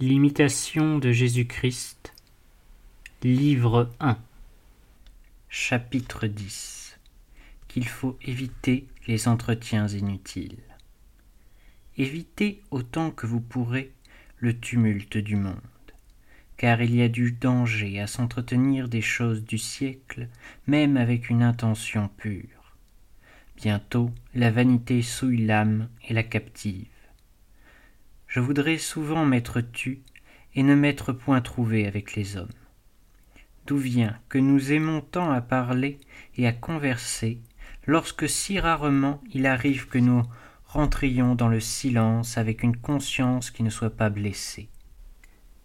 L'imitation de Jésus-Christ, livre 1, chapitre 10 Qu'il faut éviter les entretiens inutiles. Évitez autant que vous pourrez le tumulte du monde, car il y a du danger à s'entretenir des choses du siècle, même avec une intention pure. Bientôt la vanité souille l'âme et la captive je voudrais souvent m'être tu et ne m'être point trouvé avec les hommes. D'où vient que nous aimons tant à parler et à converser, lorsque si rarement il arrive que nous rentrions dans le silence avec une conscience qui ne soit pas blessée?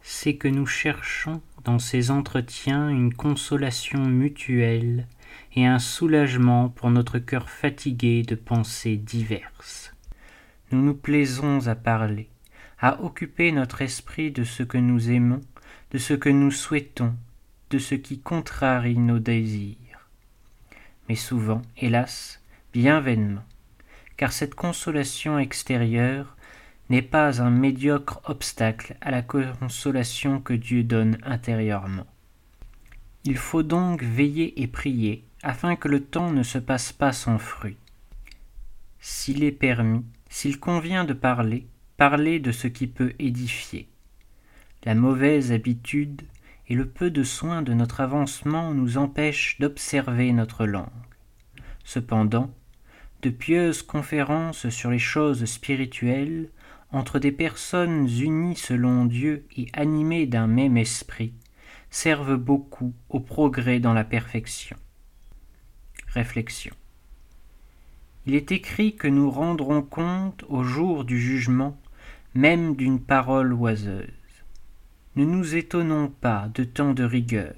C'est que nous cherchons dans ces entretiens une consolation mutuelle et un soulagement pour notre cœur fatigué de pensées diverses. Nous nous plaisons à parler, à occuper notre esprit de ce que nous aimons, de ce que nous souhaitons, de ce qui contrarie nos désirs. Mais souvent, hélas, bien vainement, car cette consolation extérieure n'est pas un médiocre obstacle à la consolation que Dieu donne intérieurement. Il faut donc veiller et prier afin que le temps ne se passe pas sans fruit. S'il est permis, s'il convient de parler, parler de ce qui peut édifier. La mauvaise habitude et le peu de soin de notre avancement nous empêchent d'observer notre langue. Cependant, de pieuses conférences sur les choses spirituelles entre des personnes unies selon Dieu et animées d'un même esprit servent beaucoup au progrès dans la perfection. Réflexion. Il est écrit que nous rendrons compte au jour du jugement même d'une parole oiseuse. Ne nous étonnons pas de tant de rigueur.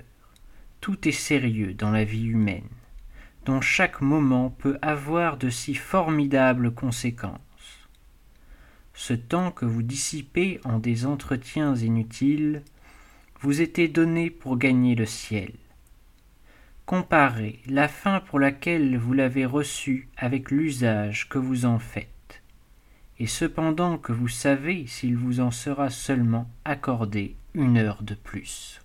Tout est sérieux dans la vie humaine, dont chaque moment peut avoir de si formidables conséquences. Ce temps que vous dissipez en des entretiens inutiles vous était donné pour gagner le ciel. Comparez la fin pour laquelle vous l'avez reçu avec l'usage que vous en faites et cependant que vous savez s'il vous en sera seulement accordé une heure de plus.